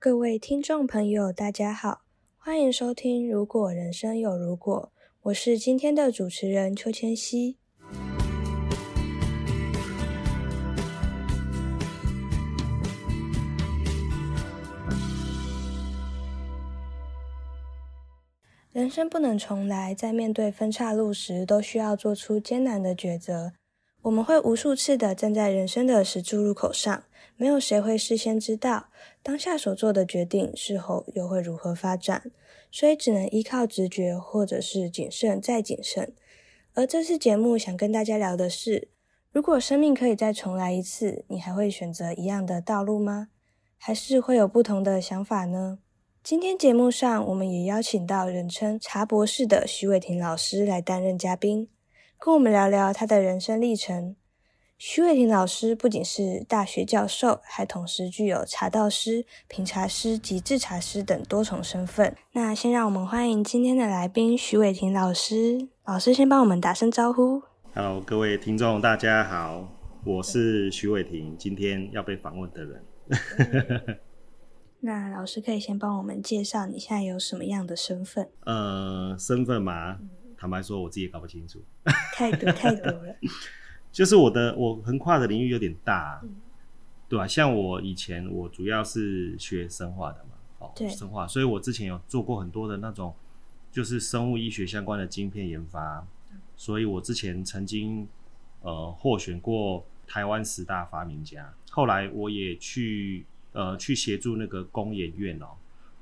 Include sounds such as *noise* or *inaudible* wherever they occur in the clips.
各位听众朋友，大家好，欢迎收听《如果人生有如果》，我是今天的主持人邱千熙。人生不能重来，在面对分岔路时，都需要做出艰难的抉择。我们会无数次的站在人生的十字路口上，没有谁会事先知道当下所做的决定事后又会如何发展，所以只能依靠直觉，或者是谨慎再谨慎。而这次节目想跟大家聊的是，如果生命可以再重来一次，你还会选择一样的道路吗？还是会有不同的想法呢？今天节目上，我们也邀请到人称“茶博士”的徐伟婷老师来担任嘉宾，跟我们聊聊他的人生历程。许玮婷老师不仅是大学教授，还同时具有茶道师、品茶师及制茶师等多重身份。那先让我们欢迎今天的来宾徐伟霆老师。老师先帮我们打声招呼。Hello，各位听众，大家好，我是徐伟霆，今天要被访问的人。*laughs* *laughs* 那老师可以先帮我们介绍你现在有什么样的身份？呃，身份嘛，坦白说，我自己也搞不清楚。太多太多了。*laughs* 就是我的，我横跨的领域有点大，嗯、对吧、啊？像我以前，我主要是学生化的嘛，哦，对，生化，所以我之前有做过很多的那种，就是生物医学相关的晶片研发。嗯、所以我之前曾经呃获选过台湾十大发明家，后来我也去。呃，去协助那个工研院哦，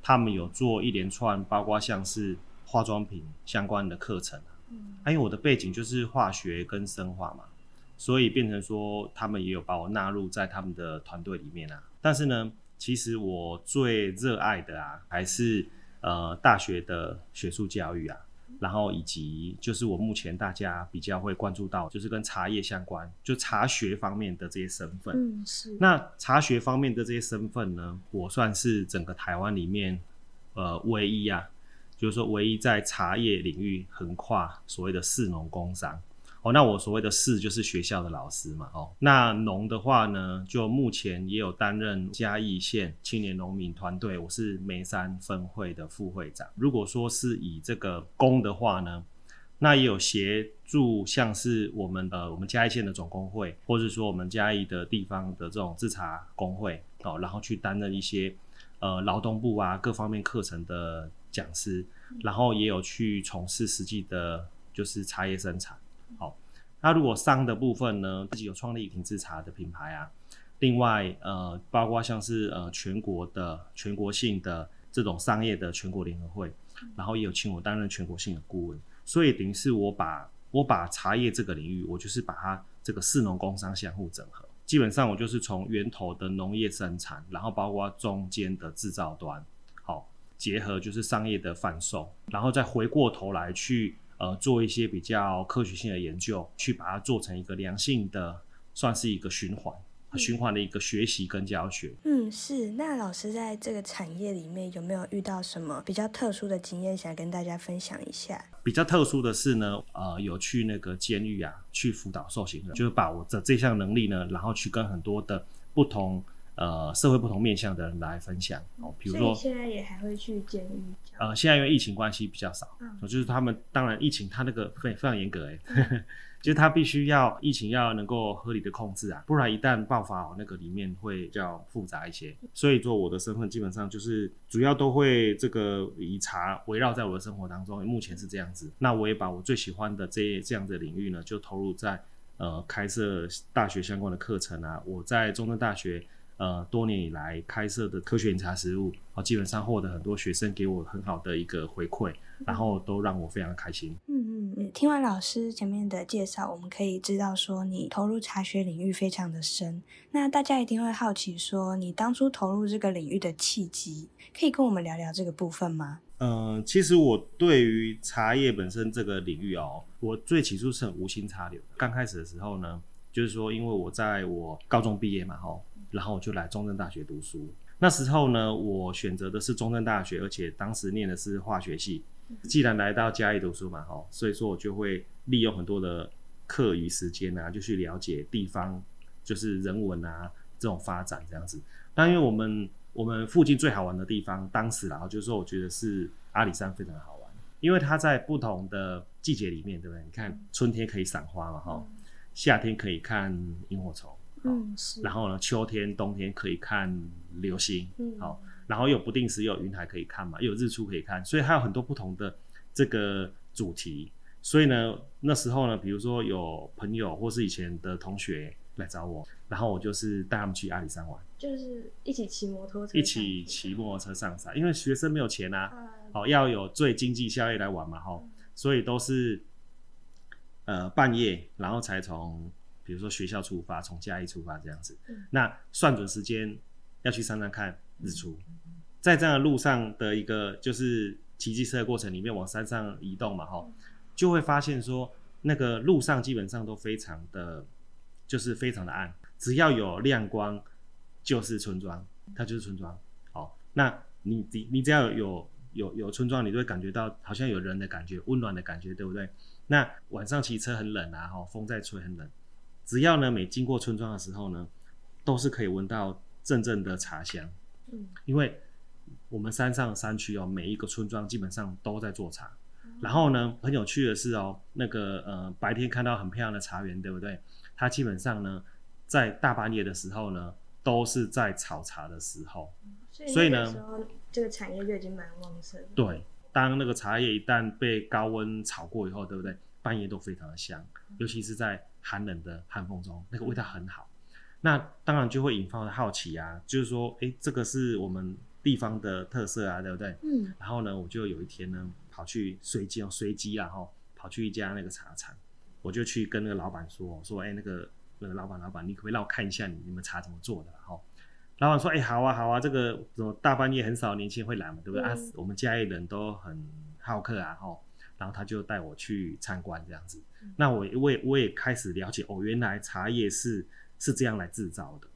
他们有做一连串，包括像是化妆品相关的课程。嗯，因为我的背景就是化学跟生化嘛，所以变成说他们也有把我纳入在他们的团队里面啊。但是呢，其实我最热爱的啊，还是呃大学的学术教育啊。然后以及就是我目前大家比较会关注到，就是跟茶叶相关，就茶学方面的这些身份。嗯，是。那茶学方面的这些身份呢，我算是整个台湾里面，呃，唯一啊，就是说唯一在茶叶领域横跨所谓的士农工商。哦，那我所谓的士就是学校的老师嘛，哦，那农的话呢，就目前也有担任嘉义县青年农民团队，我是梅山分会的副会长。如果说是以这个工的话呢，那也有协助像是我们呃我们嘉义县的总工会，或者说我们嘉义的地方的这种制茶工会，哦，然后去担任一些呃劳动部啊各方面课程的讲师，然后也有去从事实际的，就是茶叶生产。好，那如果商的部分呢，自己有创立品质茶的品牌啊。另外，呃，包括像是呃全国的全国性的这种商业的全国联合会，然后也有请我担任全国性的顾问。所以等于是我把我把茶叶这个领域，我就是把它这个市农工商相互整合。基本上我就是从源头的农业生产，然后包括中间的制造端，好，结合就是商业的贩售，然后再回过头来去。呃，做一些比较科学性的研究，去把它做成一个良性的，算是一个循环，嗯、循环的一个学习跟教学。嗯，是。那老师在这个产业里面有没有遇到什么比较特殊的经验，想跟大家分享一下？比较特殊的是呢，呃，有去那个监狱啊，去辅导受刑人，就是把我的这项能力呢，然后去跟很多的不同。呃，社会不同面向的人来分享哦，比如说现在也还会去监狱。呃，现在因为疫情关系比较少，嗯，就是他们当然疫情他那个非非常严格哎，嗯、*laughs* 就是他必须要疫情要能够合理的控制啊，不然一旦爆发哦，那个里面会比较复杂一些。所以说我的身份基本上就是主要都会这个以茶围绕在我的生活当中，目前是这样子。那我也把我最喜欢的这这样的领域呢，就投入在呃开设大学相关的课程啊，我在中正大学。呃，多年以来开设的科学饮茶实务，啊，基本上获得很多学生给我很好的一个回馈，然后都让我非常开心。嗯嗯，听完老师前面的介绍，我们可以知道说你投入茶学领域非常的深。那大家一定会好奇说，你当初投入这个领域的契机，可以跟我们聊聊这个部分吗？嗯、呃，其实我对于茶叶本身这个领域哦，我最起初是很无心插柳。刚开始的时候呢，就是说，因为我在我高中毕业嘛，吼。然后我就来中正大学读书。那时候呢，我选择的是中正大学，而且当时念的是化学系。既然来到嘉义读书嘛，哈，所以说我就会利用很多的课余时间啊，就去了解地方，就是人文啊这种发展这样子。但因为我们我们附近最好玩的地方，当时然后就是说，我觉得是阿里山非常好玩，因为它在不同的季节里面，对不对？你看春天可以赏花嘛，哈，夏天可以看萤火虫，嗯，是。然后呢，秋天、冬天可以看流星，嗯，好。然后有不定时有云海可以看嘛，又有日出可以看，所以还有很多不同的这个主题。所以呢，那时候呢，比如说有朋友或是以前的同学来找我，然后我就是带他们去阿里山玩，就是一起骑摩托车，一起骑摩托车上山，因为学生没有钱啊，嗯、哦，要有最经济效益来玩嘛，哈、嗯，所以都是呃半夜，然后才从比如说学校出发，从嘉义出发这样子，嗯、那算准时间要去山上看日出，在这样的路上的一个就是骑机车的过程里面往山上移动嘛，哈。就会发现说，那个路上基本上都非常的，就是非常的暗，只要有亮光，就是村庄，它就是村庄。好，那你你你只要有有有村庄，你就会感觉到好像有人的感觉，温暖的感觉，对不对？那晚上骑车很冷啊，哈，风在吹很冷。只要呢，每经过村庄的时候呢，都是可以闻到阵阵的茶香。嗯，因为我们山上山区哦，每一个村庄基本上都在做茶。然后呢，很有趣的是哦，那个呃，白天看到很漂亮的茶园，对不对？它基本上呢，在大半夜的时候呢，都是在炒茶的时候。所以呢，这个产业就已经蛮旺盛。对，当那个茶叶一旦被高温炒过以后，对不对？半夜都非常的香，尤其是在寒冷的寒风中，那个味道很好。那当然就会引发好奇啊，就是说，哎，这个是我们地方的特色啊，对不对？嗯。然后呢，我就有一天呢。跑去随机哦，随机啊哈，跑去一家那个茶厂，我就去跟那个老板说，说哎、欸、那个那个老板老板，你可不可以让我看一下你你们茶怎么做的然后？老板说哎、欸、好啊好啊，这个怎么大半夜很少年轻人会来嘛，对不对、嗯、啊？我们家里人都很好客啊哈，然后他就带我去参观这样子，嗯、那我我也我也开始了解哦，原来茶叶是是这样来制造的。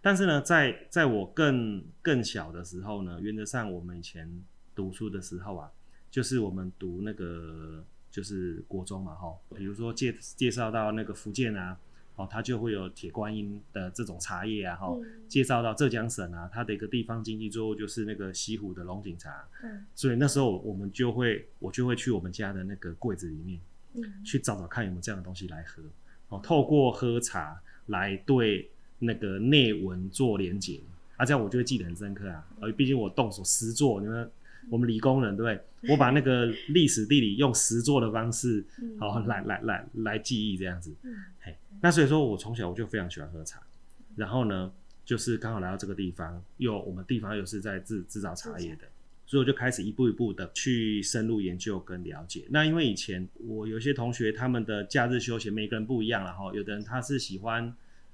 但是呢，在在我更更小的时候呢，原则上我们以前读书的时候啊。就是我们读那个就是国中嘛，哈，比如说介介绍到那个福建啊，哦，它就会有铁观音的这种茶叶啊，哈、嗯，介绍到浙江省啊，它的一个地方经济作物就是那个西湖的龙井茶，嗯，所以那时候我们就会我就会去我们家的那个柜子里面，嗯，去找找看有没有这样的东西来喝，哦，透过喝茶来对那个内文做连结，啊，这样我就会记得很深刻啊，而，毕竟我动手实做，你们。我们理工人对不对？我把那个历史地理用实做的方式，好、嗯、来来来来记忆这样子。那所以说我从小我就非常喜欢喝茶，然后呢，就是刚好来到这个地方，又我们地方又是在制制造茶叶的，所以我就开始一步一步的去深入研究跟了解。那因为以前我有些同学他们的假日休闲每个人不一样了哈，有的人他是喜欢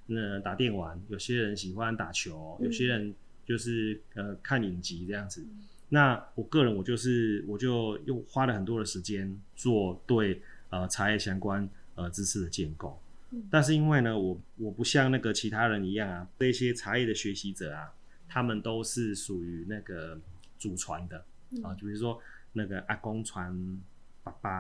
呃打电玩，有些人喜欢打球，有些人就是呃看影集这样子。嗯那我个人，我就是我就又花了很多的时间做对呃茶叶相关呃知识的建构，嗯、但是因为呢，我我不像那个其他人一样啊，这些茶叶的学习者啊，他们都是属于那个祖传的、嗯、啊，就比如说那个阿公传爸爸，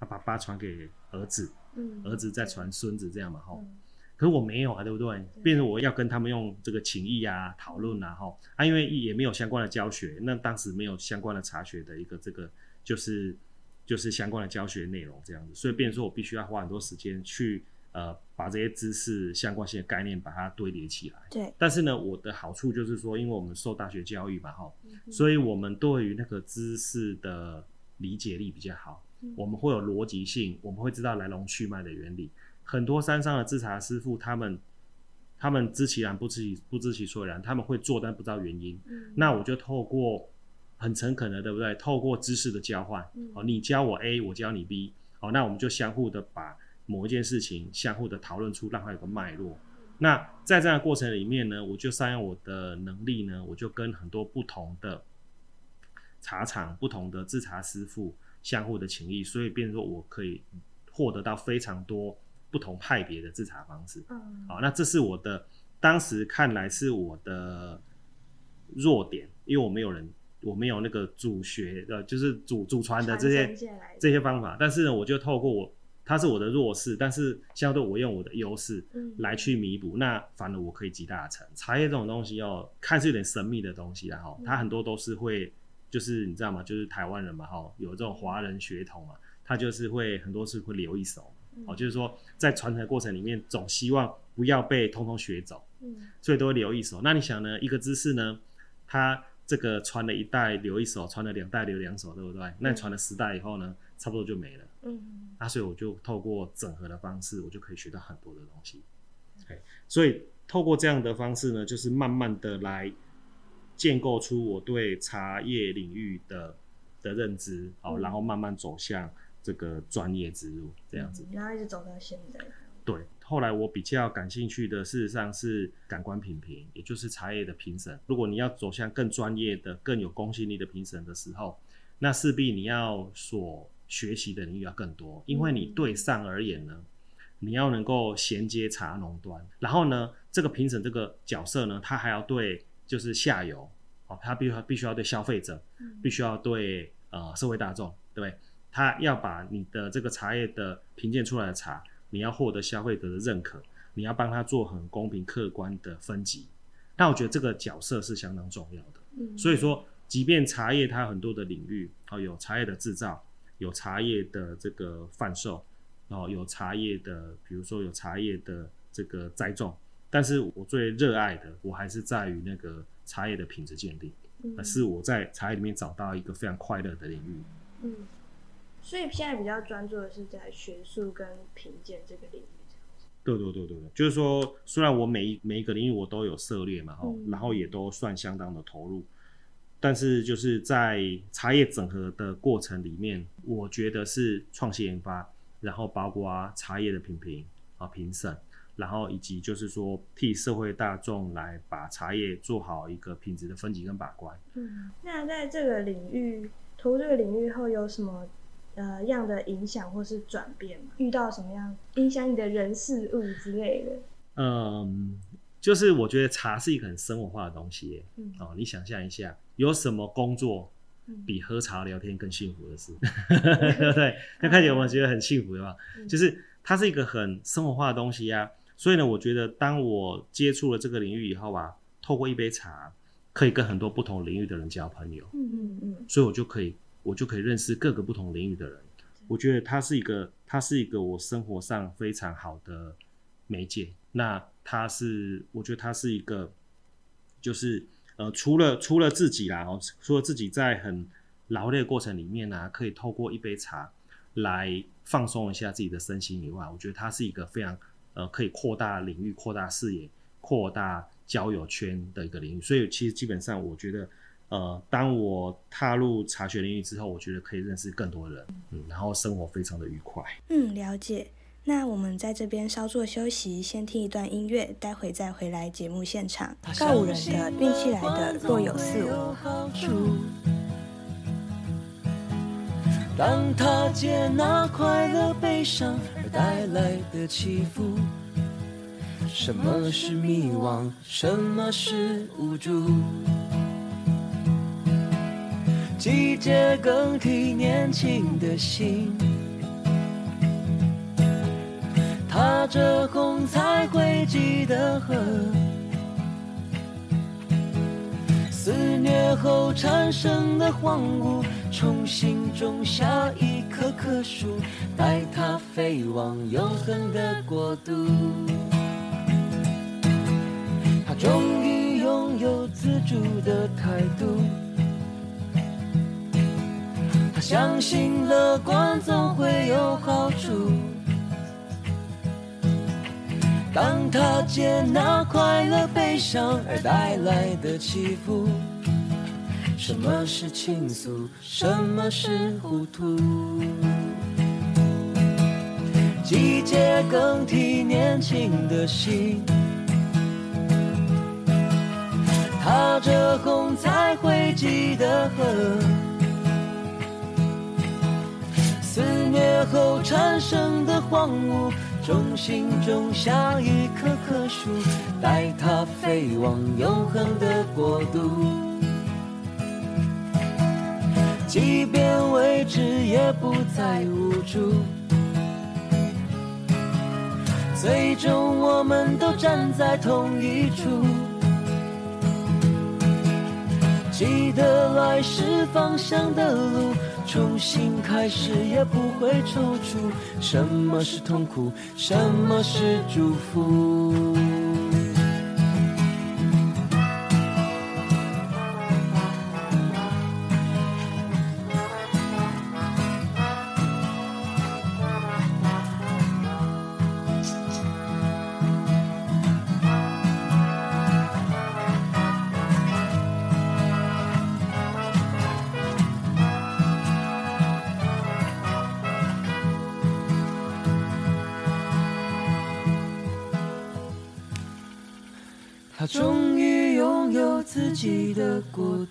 啊爸爸传给儿子，嗯、儿子再传孙子这样嘛，吼、嗯。可是我没有啊，对不对？变成我要跟他们用这个情谊啊讨论啊，哈啊，因为也没有相关的教学，那当时没有相关的查学的一个这个就是就是相关的教学内容这样子，所以变成说我必须要花很多时间去呃把这些知识相关性的概念把它堆叠起来。对。但是呢，我的好处就是说，因为我们受大学教育嘛，哈，所以我们对于那个知识的理解力比较好，我们会有逻辑性，我们会知道来龙去脉的原理。很多山上的制茶师傅，他们他们知其然不知其不知其所以然，他们会做但不知道原因。嗯、那我就透过很诚恳的，对不对？透过知识的交换，哦、嗯，你教我 A，我教你 B，好，那我们就相互的把某一件事情相互的讨论出，让它有个脉络。那在这样的过程里面呢，我就善用我的能力呢，我就跟很多不同的茶厂、不同的制茶师傅相互的情谊，所以变成说我可以获得到非常多。不同派别的制茶方式，嗯，好，那这是我的当时看来是我的弱点，因为我没有人，我没有那个主学的，就是祖祖传的这些这些方法。但是呢，我就透过我它是我的弱势，但是相对我用我的优势来去弥补，嗯、那反而我可以集大成。茶叶这种东西哦，看似有点神秘的东西，然后它很多都是会，就是你知道吗？就是台湾人嘛，哈，有这种华人血统嘛，他就是会很多是会留一手，哦、嗯，就是说在传承的过程里面，总希望不要被通通学走，嗯，所以都会留一手。那你想呢？一个知识呢，它这个传了一代留一手，传了两代留两手，对不对？那你传了十代以后呢，差不多就没了。嗯，那所以我就透过整合的方式，我就可以学到很多的东西。Okay, 所以透过这样的方式呢，就是慢慢的来建构出我对茶叶领域的的认知，好、嗯，然后慢慢走向这个专业之路，这样子，然后一直走到现在。对，后来我比较感兴趣的，事实上是感官品评，也就是茶叶的评审。如果你要走向更专业的、更有公信力的评审的时候，那势必你要所学习的领域要更多，因为你对上而言呢，你要能够衔接茶农端，然后呢，这个评审这个角色呢，他还要对就是下游，哦，他必须必须要对消费者，必须要对呃社会大众，对不对？他要把你的这个茶叶的评鉴出来的茶，你要获得消费者的认可，你要帮他做很公平客观的分级。那我觉得这个角色是相当重要的。所以说，即便茶叶它有很多的领域，哦，有茶叶的制造。有茶叶的这个贩售，然后有茶叶的，比如说有茶叶的这个栽种，但是我最热爱的，我还是在于那个茶叶的品质鉴定，嗯，是我在茶叶里面找到一个非常快乐的领域。嗯，所以现在比较专注的是在学术跟评鉴这个领域，对对对对对，就是说，虽然我每一每一个领域我都有涉猎嘛，嗯，然后也都算相当的投入。但是就是在茶叶整合的过程里面，我觉得是创新研发，然后包括茶叶的品评啊评审，然后以及就是说替社会大众来把茶叶做好一个品质的分级跟把关。嗯，那在这个领域投入这个领域后有什么呃样的影响或是转变吗？遇到什么样影响你的人事物之类的？嗯。就是我觉得茶是一个很生活化的东西，嗯，哦，你想象一下，有什么工作比喝茶聊天更幸福的事？嗯、对不对？*laughs* 那看起来我们觉得很幸福，对吧？嗯、就是它是一个很生活化的东西呀、啊。所以呢，我觉得当我接触了这个领域以后啊，透过一杯茶，可以跟很多不同领域的人交朋友，嗯嗯嗯，所以我就可以，我就可以认识各个不同领域的人。我觉得它是一个，它是一个我生活上非常好的媒介。那他是，我觉得他是一个，就是呃，除了除了自己啦，哦，除了自己在很劳累的过程里面呢、啊，可以透过一杯茶来放松一下自己的身心以外，我觉得他是一个非常呃，可以扩大领域、扩大视野、扩大交友圈的一个领域。所以其实基本上，我觉得呃，当我踏入茶学领域之后，我觉得可以认识更多人，嗯，然后生活非常的愉快。嗯，了解。那我们在这边稍作休息，先听一段音乐，待会再回来节目现场。告五人的运气来的若有似无。当他接纳快乐悲伤而带来的起伏，什么是迷惘？什么是无助？季节更替年轻的心。踏着红彩汇集的河，肆虐后产生的荒芜，重新种下一棵棵树，带它飞往永恒的国度。他终于拥有自主的态度，相信乐观总会有好处。当他接纳快乐、悲伤而带来的起伏，什么是倾诉？什么是糊涂？季节更替年轻的心，踏着红彩汇集的河，灭后产生的荒芜。重新种下一棵棵树，带它飞往永恒的国度。即便未知，也不再无助。最终我们都站在同一处。记得爱是方向的路，重新开始也不会踌躇。什么是痛苦？什么是祝福？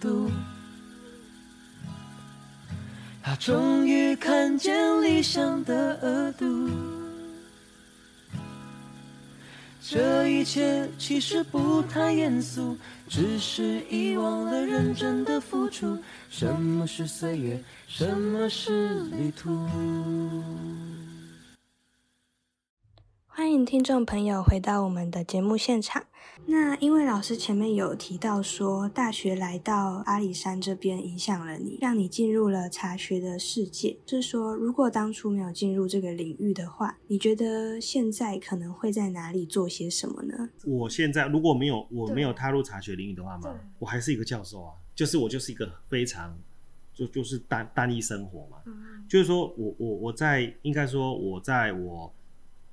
度，他终于看见理想的额度。这一切其实不太严肃，只是遗忘了认真的付出。什么是岁月？什么是旅途？欢迎听众朋友回到我们的节目现场。那因为老师前面有提到说，大学来到阿里山这边影响了你，让你进入了茶学的世界。就是说，如果当初没有进入这个领域的话，你觉得现在可能会在哪里做些什么呢？我现在如果没有我没有踏入茶学领域的话嘛，我还是一个教授啊，就是我就是一个非常就就是单单一生活嘛，嗯、就是说我我我在应该说我在我。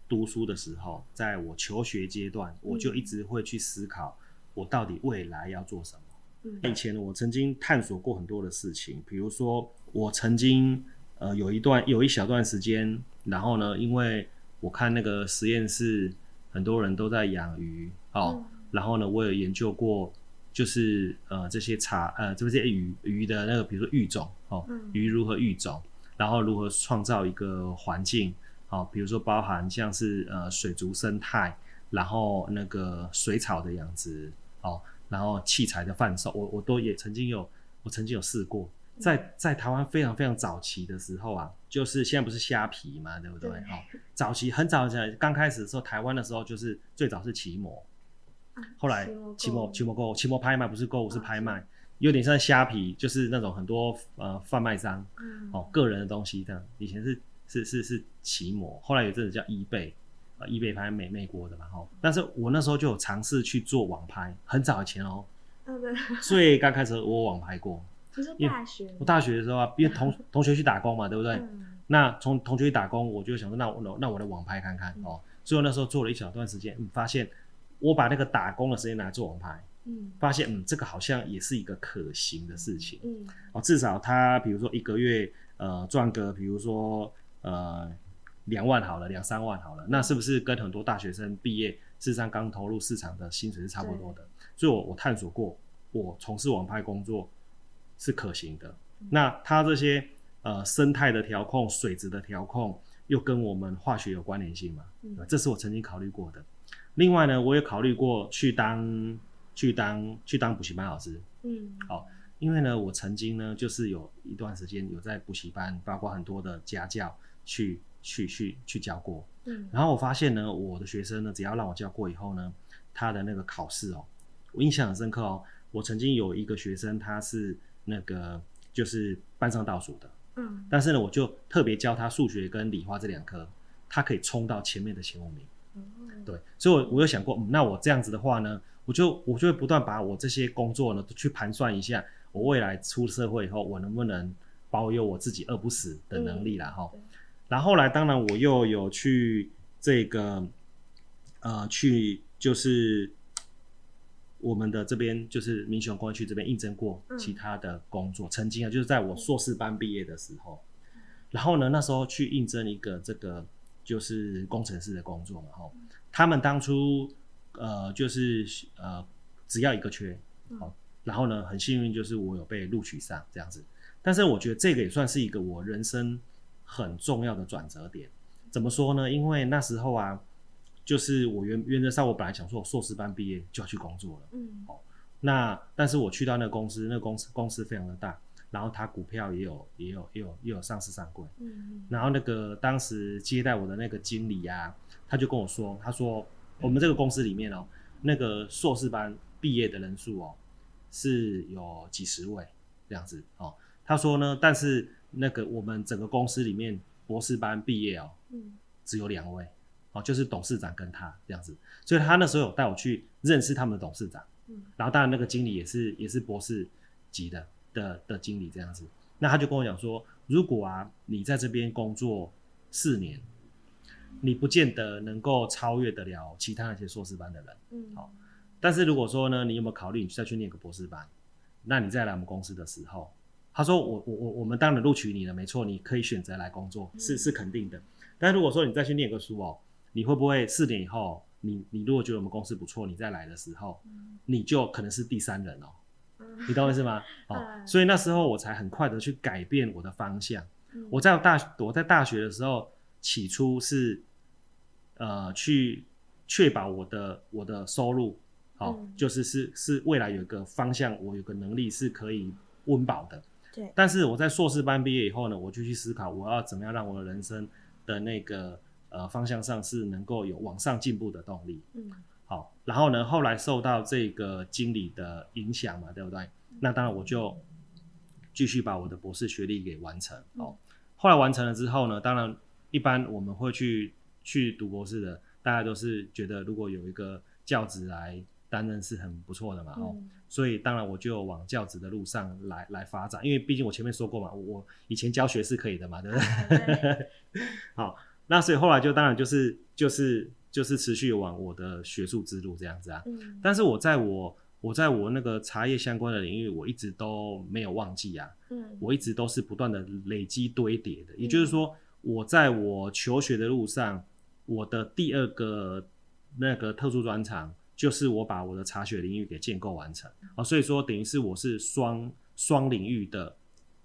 读书的时候，在我求学阶段，我就一直会去思考，我到底未来要做什么。嗯、以前我曾经探索过很多的事情，比如说我曾经呃有一段有一小段时间，然后呢，因为我看那个实验室很多人都在养鱼哦，嗯、然后呢，我有研究过，就是呃这些茶呃这些鱼鱼的那个，比如说育种哦，嗯、鱼如何育种，然后如何创造一个环境。好，比如说包含像是呃水族生态，然后那个水草的养殖，哦，然后器材的贩售，我我都也曾经有，我曾经有试过，在在台湾非常非常早期的时候啊，就是现在不是虾皮嘛，对不对？好、哦，早期很早前刚开始的时候，台湾的时候就是最早是奇摩，后来奇摩奇摩购物，奇摩拍卖不是购物是拍卖，有点像虾皮，就是那种很多呃贩卖商，哦个人的东西这样，以前是。是是是奇摩，后来有阵子叫 eBay，啊 eBay 拍美美国的嘛吼，但是我那时候就有尝试去做网拍，很早以前哦，嗯对，最刚开始我网拍过，*laughs* 不是大学，我大学的时候啊，因为同 *laughs* 同学去打工嘛，对不对？嗯、那从同学去打工，我就想说，那我那我的网拍看看、嗯、哦，所以我那时候做了一小段时间，嗯，发现我把那个打工的时间拿来做网拍，嗯，发现嗯这个好像也是一个可行的事情，嗯，哦，至少他比如说一个月呃赚个比如说。呃，两万好了，两三万好了，那是不是跟很多大学生毕业，事实上刚投入市场的薪水是差不多的？所以我，我我探索过，我从事网拍工作是可行的。嗯、那它这些呃生态的调控、水质的调控，又跟我们化学有关联性嘛？嗯、这是我曾经考虑过的。另外呢，我也考虑过去当去当去当补习班老师。嗯，好、哦，因为呢，我曾经呢，就是有一段时间有在补习班，包括很多的家教。去去去去教过，嗯，然后我发现呢，我的学生呢，只要让我教过以后呢，他的那个考试哦，我印象很深刻哦。我曾经有一个学生，他是那个就是班上倒数的，嗯，但是呢，我就特别教他数学跟理化这两科，他可以冲到前面的前五名，嗯，对，所以我，我我有想过，嗯，那我这样子的话呢，我就我就会不断把我这些工作呢，去盘算一下，我未来出社会以后，我能不能保有我自己饿不死的能力啦，哈。然后来，当然我又有去这个，呃，去就是我们的这边，就是民雄工业区这边应征过其他的工作。嗯、曾经啊，就是在我硕士班毕业的时候，然后呢，那时候去应征一个这个就是工程师的工作嘛，哈。他们当初呃，就是呃，只要一个缺，好，然后呢，很幸运就是我有被录取上这样子。但是我觉得这个也算是一个我人生。很重要的转折点，怎么说呢？因为那时候啊，就是我原原则上我本来想说，我硕士班毕业就要去工作了，嗯，哦，那但是我去到那个公司，那个公司公司非常的大，然后他股票也有也有也有也有上市上柜，嗯嗯，然后那个当时接待我的那个经理啊，他就跟我说，他说我们这个公司里面哦，那个硕士班毕业的人数哦是有几十位这样子哦，他说呢，但是那个我们整个公司里面博士班毕业哦，嗯，只有两位哦，就是董事长跟他这样子，所以他那时候有带我去认识他们的董事长，嗯，然后当然那个经理也是也是博士级的。的的经理这样子，那他就跟我讲说，如果啊你在这边工作四年，你不见得能够超越得了其他那些硕士班的人，嗯，好，但是如果说呢，你有没有考虑你再去念个博士班？那你再来我们公司的时候，他说我我我我们当然录取你了，没错，你可以选择来工作，是是肯定的。但如果说你再去念个书哦，你会不会四年以后，你你如果觉得我们公司不错，你再来的时候，你就可能是第三人哦。你懂我意思吗？*laughs* 哦，所以那时候我才很快的去改变我的方向。我在大我在大学的时候，起初是呃去确保我的我的收入，好，就是是是未来有一个方向，我有个能力是可以温饱的。对。但是我在硕士班毕业以后呢，我就去思考我要怎么样让我的人生的那个呃方向上是能够有往上进步的动力。嗯。好，然后呢，后来受到这个经理的影响嘛，对不对？那当然我就继续把我的博士学历给完成。哦，后来完成了之后呢，当然一般我们会去去读博士的，大家都是觉得如果有一个教职来担任是很不错的嘛。哦，所以当然我就往教职的路上来来发展，因为毕竟我前面说过嘛，我以前教学是可以的嘛，对不对？*laughs* 好，那所以后来就当然就是就是。就是持续往我的学术之路这样子啊，嗯，但是我在我我在我那个茶叶相关的领域，我一直都没有忘记啊，嗯，我一直都是不断的累积堆叠的，也就是说，我在我求学的路上，我的第二个那个特殊专长，就是我把我的茶学领域给建构完成啊，所以说等于是我是双双领域的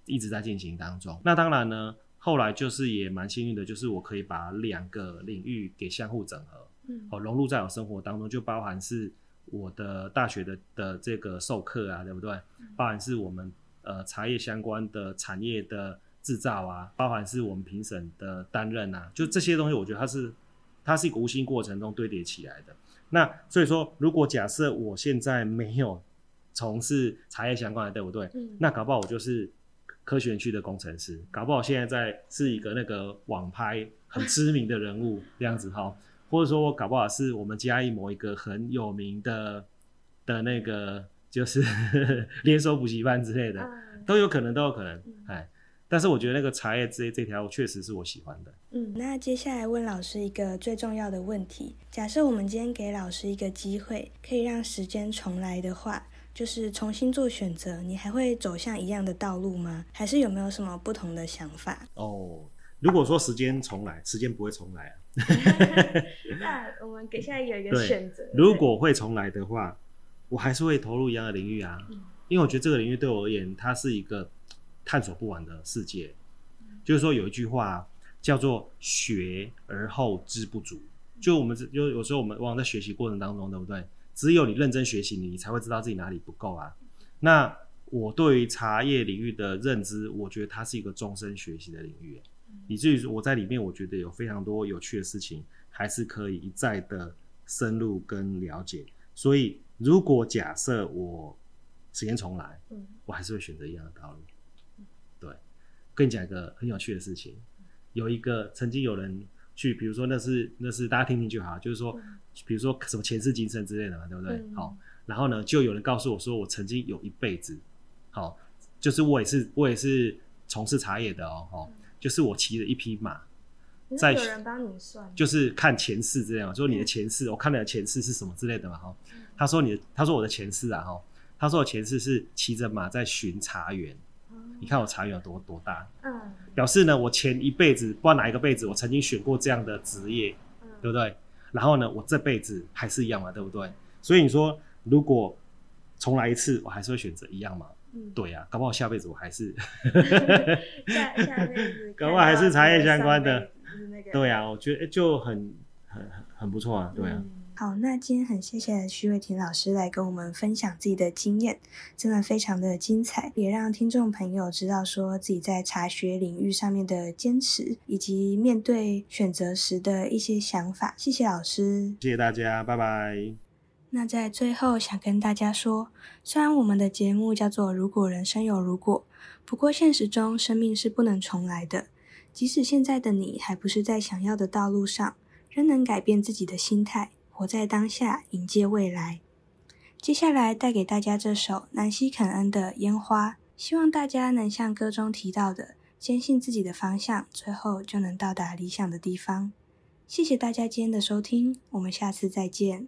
一直在进行当中，那当然呢。后来就是也蛮幸运的，就是我可以把两个领域给相互整合，嗯，哦，融入在我生活当中，就包含是我的大学的的这个授课啊，对不对？嗯、包含是我们呃茶叶相关的产业的制造啊，包含是我们评审的担任啊，就这些东西，我觉得它是它是一个无形过程中堆叠起来的。那所以说，如果假设我现在没有从事茶叶相关的，对不对？嗯，那搞不好我就是。科学园区的工程师，搞不好现在在是一个那个网拍很知名的人物 *laughs* 这样子哈，或者说我搞不好是我们嘉义某一个很有名的的那个就是 *laughs* 连锁补习班之类的，都有可能，都有可能，哎，但是我觉得那个茶叶这这条确实是我喜欢的。嗯，那接下来问老师一个最重要的问题：假设我们今天给老师一个机会，可以让时间重来的话。就是重新做选择，你还会走向一样的道路吗？还是有没有什么不同的想法？哦，如果说时间重来，时间不会重来啊。*laughs* *laughs* 那我们给下来有一个选择。如果会重来的话，我还是会投入一样的领域啊，嗯，因为我觉得这个领域对我而言，它是一个探索不完的世界。嗯，就是说有一句话叫做“学而后知不足”，就我们就有时候我们往往在学习过程当中，对不对？只有你认真学习，你才会知道自己哪里不够啊。那我对于茶叶领域的认知，我觉得它是一个终身学习的领域，以至于我在里面，我觉得有非常多有趣的事情，还是可以一再的深入跟了解。所以，如果假设我时间重来，我还是会选择一样的道路。对，跟你讲一个很有趣的事情，有一个曾经有人去，比如说那是那是大家听听就好，就是说。比如说什么前世今生之类的嘛，对不对？嗯、好，然后呢，就有人告诉我说，我曾经有一辈子，好，就是我也是我也是从事茶叶的哦，就是我骑了一匹马，在有人帮你算，就是看前世这样，说你的前世，嗯、我看你的前世是什么之类的嘛，哈、嗯，他说你，他说我的前世啊，哈，他说我前世是骑着马在巡茶园，嗯、你看我茶园有多多大，嗯，表示呢，我前一辈子不知道哪一个辈子，我曾经选过这样的职业，嗯、对不对？然后呢，我这辈子还是一样嘛，对不对？所以你说，如果重来一次，我还是会选择一样嘛？嗯，对呀、啊，搞不好下辈子我还是 *laughs* 下下辈子，*laughs* 搞不好还是茶叶相关的，那个、对呀、啊，我觉得就很很很不错啊，对啊。嗯好，那今天很谢谢徐伟婷老师来跟我们分享自己的经验，真的非常的精彩，也让听众朋友知道说自己在茶学领域上面的坚持，以及面对选择时的一些想法。谢谢老师，谢谢大家，拜拜。那在最后想跟大家说，虽然我们的节目叫做“如果人生有如果”，不过现实中生命是不能重来的。即使现在的你还不是在想要的道路上，仍能改变自己的心态。活在当下，迎接未来。接下来带给大家这首南希肯恩的《烟花》，希望大家能像歌中提到的，坚信自己的方向，最后就能到达理想的地方。谢谢大家今天的收听，我们下次再见。